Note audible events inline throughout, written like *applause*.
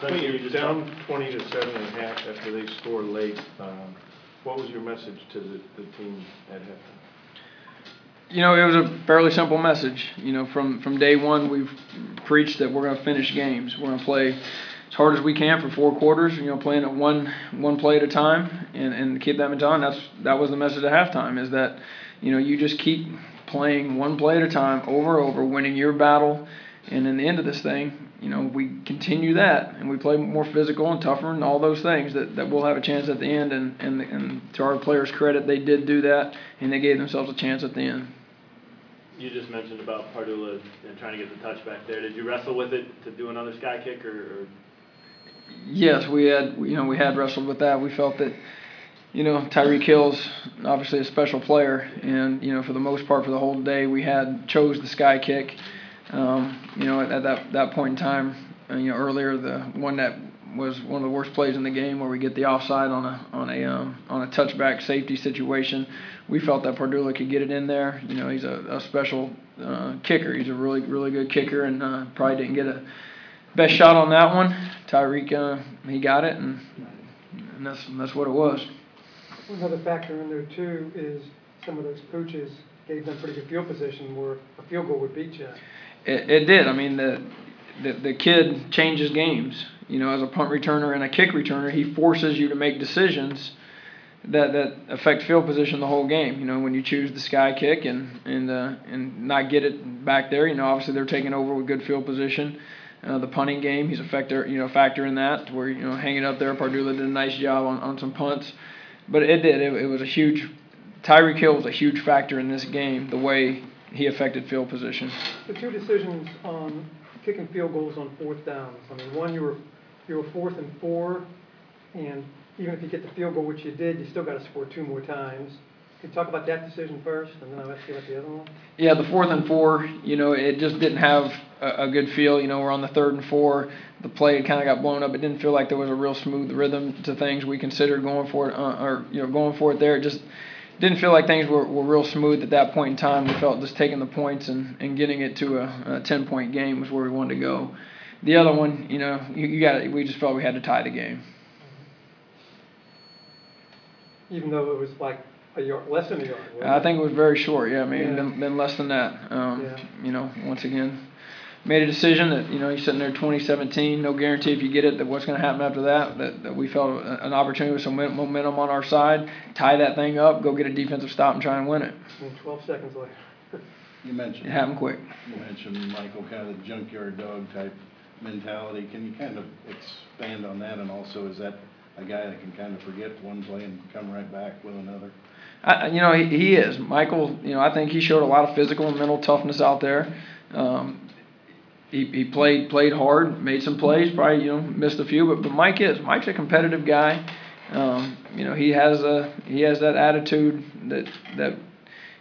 When Spencer, you you're just down talked- twenty to seven and a half after they score late, um, what was your message to the, the team at halftime? You know, it was a fairly simple message. You know, from, from day one, we've preached that we're going to finish games. We're going to play as hard as we can for four quarters. You know, playing it one one play at a time and, and keep that mentality. And that's that was the message at halftime. Is that you know you just keep playing one play at a time over and over, winning your battle, and in the end of this thing, you know, we continue that and we play more physical and tougher and all those things that, that we'll have a chance at the end. And, and, and to our players' credit, they did do that and they gave themselves a chance at the end. You just mentioned about Pardula and trying to get the touch back there. Did you wrestle with it to do another sky kick, or, or Yes, we had you know we had wrestled with that. We felt that you know Tyreek Hill's obviously a special player, and you know for the most part for the whole day we had chose the sky kick. Um, you know at, at that that point in time, uh, you know earlier the one that was one of the worst plays in the game where we get the offside on a on a um, on a touchback safety situation. We felt that Pardula could get it in there. You know he's a, a special uh, kicker. He's a really really good kicker, and uh, probably didn't get a best shot on that one. Tyreek, uh, he got it, and, and that's that's what it was. Another factor in there too is some of those coaches gave them pretty good field position where a field goal would beat you. It, it did. I mean, the, the the kid changes games. You know, as a punt returner and a kick returner, he forces you to make decisions that that affect field position the whole game. You know, when you choose the sky kick and and uh, and not get it back there, you know, obviously they're taking over with good field position. Uh, the punting game, he's a factor, you know, factor in that. Where you know, hanging up there, Pardula did a nice job on, on some punts, but it did. It, it was a huge. Tyreek Hill was a huge factor in this game. The way he affected field position. The two decisions on kicking field goals on fourth downs. I mean, one, you were, you were fourth and four, and even if you get the field goal, which you did, you still got to score two more times. Can you talk about that decision first, and then I'll ask you about the other one? Yeah, the fourth and four, you know, it just didn't have a, a good feel. You know, we're on the third and four. The play kind of got blown up. It didn't feel like there was a real smooth rhythm to things. We considered going for it, uh, or you know, going for it there. It just didn't feel like things were, were real smooth at that point in time. We felt just taking the points and, and getting it to a, a ten point game was where we wanted to go. The other one, you know, you, you got we just felt we had to tie the game. Even though it was like a yard, less than a yard. I think it was very short. Yeah, maybe Yeah. been, been less than that. Um, Yeah. You know, once again, made a decision that you know he's sitting there 2017. No guarantee if you get it that what's going to happen after that. That, that we felt an opportunity with some momentum on our side, tie that thing up, go get a defensive stop and try and win it. And twelve seconds later. *laughs* You mentioned It mentioned, happened quick. you mentioned, Michael, kind of the junkyard dog type mentality. Can you kind of expand on that? And also, is that a guy that can kind of forget one play and come right back with another? I, you know, he, he is Michael. You know, I think he showed a lot of physical and mental toughness out there. Um, he, he played played hard, made some plays. Probably you know missed a few, but but Mike is Mike's a competitive guy. Um, you know, he has a he has that attitude that that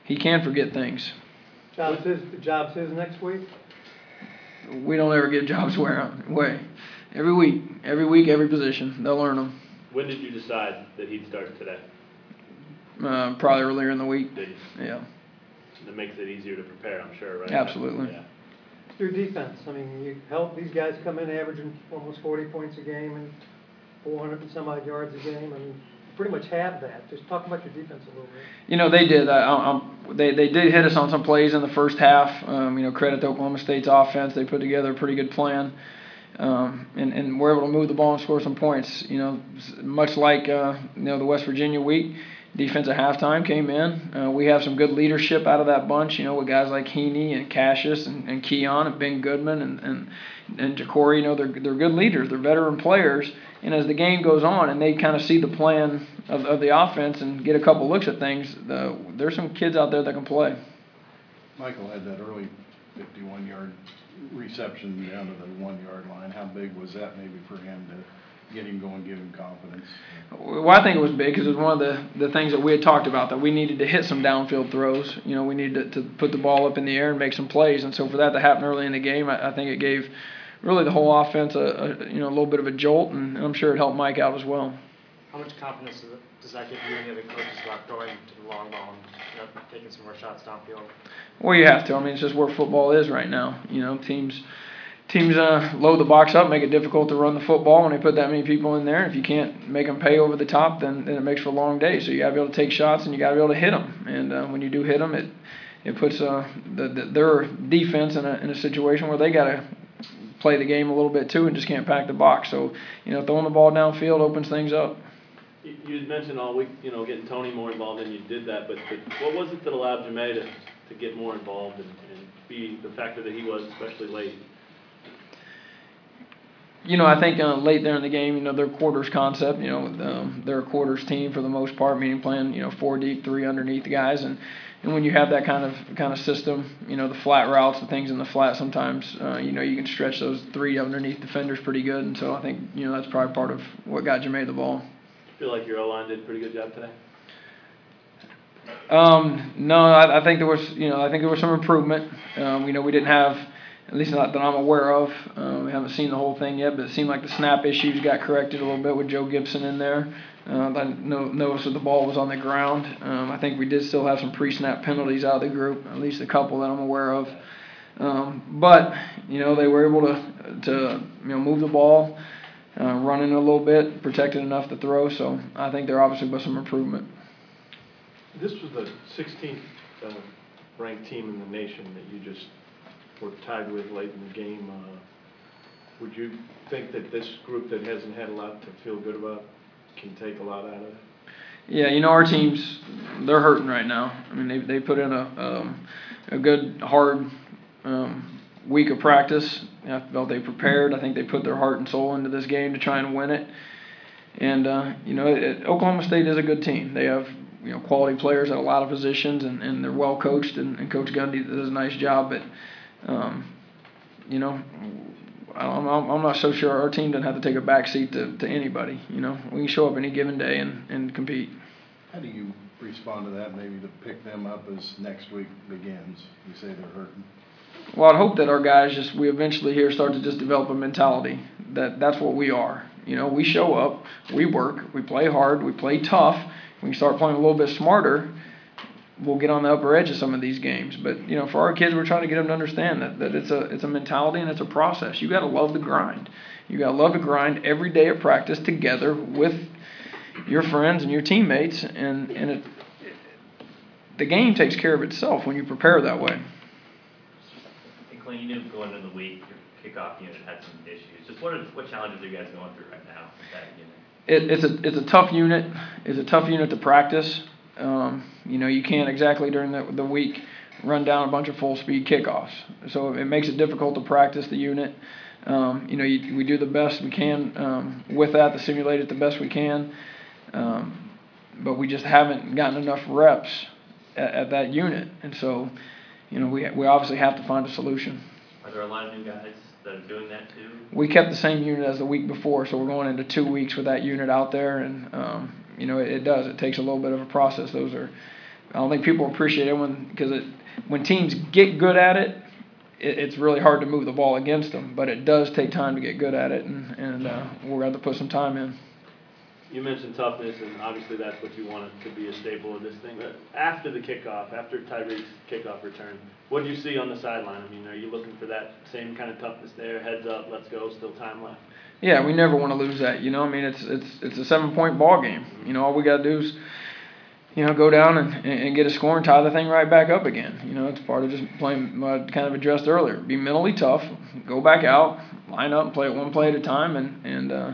he can't forget things. Job's his, the job's his next week. We don't ever give jobs away. away. Every week, every week, every position, they'll learn them. when did you decide that he'd start today? Uh, probably earlier in the week. Did you? Yeah. That makes it easier to prepare, I'm sure, right? Absolutely. Yeah. Your defense, I mean, you help, these guys come in averaging almost forty points a game and four hundred and some odd yards a game. I mean, pretty much have that. Just talk about your defense a little bit. You know they did. I, I'm, they they did hit us on some plays in the first half. Um, you know, credit to Oklahoma State's offense. They put together a pretty good plan, um, and and were able to move the ball and score some points. You know, much like uh, you know the West Virginia week. Defense at halftime came in. Uh, we have some good leadership out of that bunch. You know, with guys like Heeney and Cassius and, and Keon and Ben Goodman and and and JaCorey. You know, they're they're good leaders. They're veteran players. And as the game goes on, and they kind of see the plan of, of the offense and get a couple looks at things, the, there's some kids out there that can play. Michael had that early fifty-one yard reception down to the one-yard line. How big was that maybe for him to get him going, give him confidence? Well, I think it was big because it was one of the, the things that we had talked about that we needed to hit some downfield throws. You know, we needed to, to put the ball up in the air and make some plays. And so for that to happen early in the game, I, I think it gave really the whole offense a, a you know a little bit of a jolt, and I'm sure it helped Mike out as well. How much confidence does, it, does that give you and the other coaches about going to the long ball and you know, taking some more shots downfield? Well, you have to. I mean, it's just where football is right now. You know, teams teams uh, load the box up, make it difficult to run the football when they put that many people in there. If you can't make them pay over the top, then, then it makes for a long day. So you got to be able to take shots and you got to be able to hit them. And uh, when you do hit them, it it puts uh, the, the, their defense in a, in a situation where they got to play the game a little bit too and just can't pack the box. So you know, throwing the ball downfield opens things up. You you mentioned all week, you know, getting Tony more involved, and you did that, but, but what was it that allowed Jermaine to, to get more involved and, and be the factor that he was, especially late? You know, I think uh, late there in the game, you know, their quarters concept, you know, um, they're a quarters team for the most part, meaning playing, you know, four deep, three underneath the guys, and and when you have that kind of kind of system, you know, the flat routes, the things in the flat, sometimes, uh, you know, you can stretch those three underneath defenders pretty good, and so I think, you know, that's probably part of what got Jermaine the ball. Feel like your O line did a pretty good job today. Um, no, I, I think there was, you know, I think there was some improvement. Um, you know, we didn't have, at least not that I'm aware of. Um, we haven't seen the whole thing yet, but it seemed like the snap issues got corrected a little bit with Joe Gibson in there. Uh, I noticed that the ball was on the ground. Um, I think we did still have some pre-snap penalties out of the group, at least a couple that I'm aware of. Um, but you know, they were able to to you know move the ball, uh, running a little bit, protected enough to throw. So I think there obviously was some improvement. This was the 16th uh, ranked team in the nation that you just were tied with late in the game. Uh, Would you think that this group that hasn't had a lot to feel good about can take a lot out of it? Yeah, you know our teams, they're hurting right now. I mean, they they put in a um, a good hard um, week of practice. I felt they prepared. I think they put their heart and soul into this game to try and win it. And uh, you know, it, Oklahoma State is a good team. They have you know quality players at a lot of positions, and, and they're well coached. And, and Coach Gundy does a nice job. But um, you know, I'm, I'm I'm not so sure our team doesn't have to take a back seat to, to anybody. You know, we can show up any given day and, and compete. How do you respond to that, maybe to pick them up as next week begins? You say they're hurting. Well, I'd hope that our guys just we eventually here start to just develop a mentality that that's what we are. You know, we show up, we work, we play hard, we play tough. We start playing a little bit smarter. We'll get on the upper edge of some of these games. But you know, for our kids, we're trying to get them to understand that, that it's a it's a mentality and it's a process. You got to love the grind. You got to love to grind every day of practice together with your friends and your teammates, and and it, the game takes care of itself when you prepare that way. And Clint, you knew going into the week, your kickoff unit had some issues. Just what are, what challenges are you guys going through right now with that unit? It, it's a it's a tough unit. It's a tough unit to practice. Um, you know, you can't exactly during the, the week run down a bunch of full speed kickoffs. So it makes it difficult to practice the unit. Um, you know, you, we do the best we can um, with that to simulate it the best we can. Um, but we just haven't gotten enough reps at, at that unit, and so you know we we obviously have to find a solution. Are there a lot of new guys that are doing that too? We kept the same unit as the week before, so we're going into two weeks with that unit out there, and um, you know it, it does. It takes a little bit of a process. Those are, I don't think people appreciate it when because it when teams get good at it, it, it's really hard to move the ball against them. But it does take time to get good at it, and and uh, we're going to put some time in. You mentioned toughness, and obviously that's what you want it to be a staple of this thing. But after the kickoff, after Tyreek's kickoff return, what do you see on the sideline? I mean, are you looking for that same kind of toughness there? Heads up, let's go, still time left. Yeah, we never want to lose that. You know, I mean, it's it's it's a seven point ball game. You know, all we got to do is, you know, go down and, and get a score and tie the thing right back up again. You know, it's part of just playing. I kind of addressed earlier. Be mentally tough. Go back out, line up, and play it one play at a time, and and. Uh,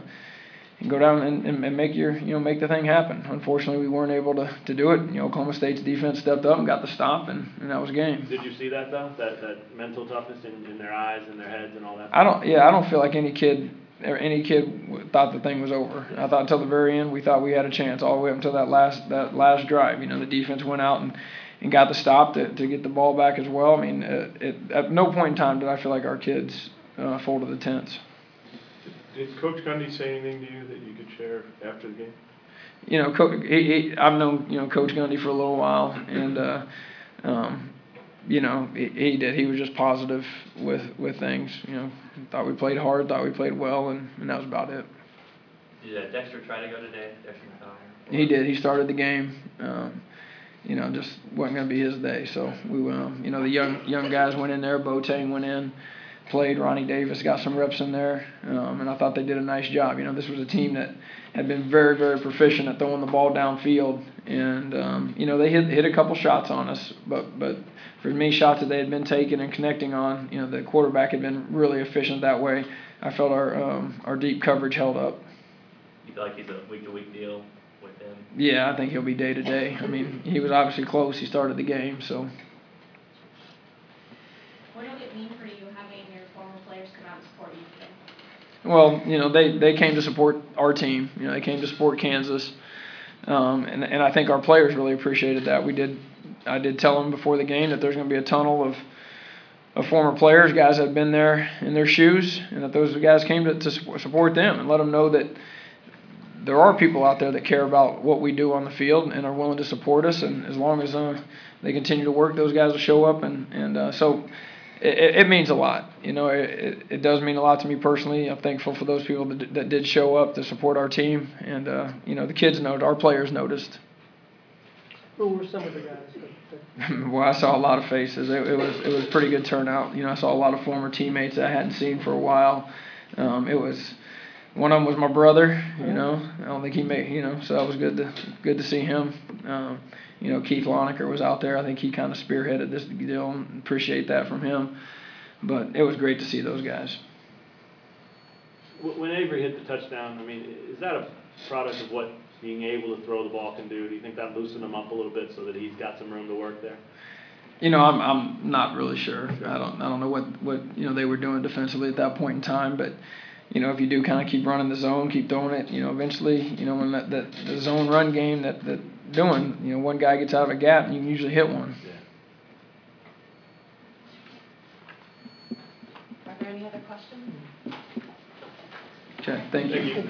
and go down and, and, and make your you know make the thing happen. Unfortunately, we weren't able to, to do it. You know, Oklahoma State's defense stepped up and got the stop, and, and that was game. Did you see that though? That that mental toughness in, in their eyes and their heads and all that. I don't yeah I don't feel like any kid or any kid thought the thing was over. I thought until the very end we thought we had a chance all the way up until that last that last drive. You know, the defense went out and. And got the stop to, to get the ball back as well. I mean, uh, it, at no point in time did I feel like our kids uh, folded the tents. Did Coach Gundy say anything to you that you could share after the game? you know, Co- he, he, I've known you know Coach Gundy for a little while, and uh, um, you know he, he did. He was just positive with with things. You know, thought we played hard, thought we played well, and, and that was about it. Did uh, Dexter try to go today? Dexter McDonald? He did. He started the game. Um, you know, just wasn't going to be his day. So we, um, you know, the young young guys went in there. Boateng went in. Played. Ronnie Davis got some reps in there, um, and I thought they did a nice job. You know, this was a team that had been very, very proficient at throwing the ball downfield, and um, you know they hit hit a couple shots on us, but but for me, shots that they had been taking and connecting on, you know, the quarterback had been really efficient that way. I felt our um, our deep coverage held up. You feel like he's a week-to-week deal with him? Yeah, I think he'll be day to day. I mean, he was obviously close. He started the game, so What did it mean for you having your former players come out and support you today? Well, you know, they they came to support our team. You know, they came to support Kansas, um, and and I think our players really appreciated that. We did. I did tell them before the game that there's going to be a tunnel of of former players, guys that have been there in their shoes, and that those guys came to, to support- them and let them know that there are people out there that care about what we do on the field and are willing to support us. And as long as uh, they continue to work, those guys will show up. And and uh, so it, it means a lot. You know, it, it, it does mean a lot to me personally. I'm thankful for those people that, that did show up to support our team. And uh, you know, the kids noted, our players noticed. Who were some of the guys *laughs* well, I saw a lot of faces. It, it was it was pretty good turnout. You know, I saw a lot of former teammates that I hadn't seen for a while. Um, it was one of them was my brother. You know, I don't think he made. You know, so that was good to good to see him. Um, you know, Keith Loneker was out there. I think he kind of spearheaded this deal. And appreciate that from him. But it was great to see those guys. When Avery hit the touchdown, I mean, is that a product of what being able to throw the ball can do? Do you think that loosened him up a little bit so that he's got some room to work there? You know, I'm I'm not really sure. I don't I don't know what what you know they were doing defensively at that point in time, but you know if you do kind of keep running the zone, keep throwing it, you know eventually you know when that, that the zone run game that that doing, you know one guy gets out of a gap and you can usually hit one. Are there any other questions? Okay, thank you.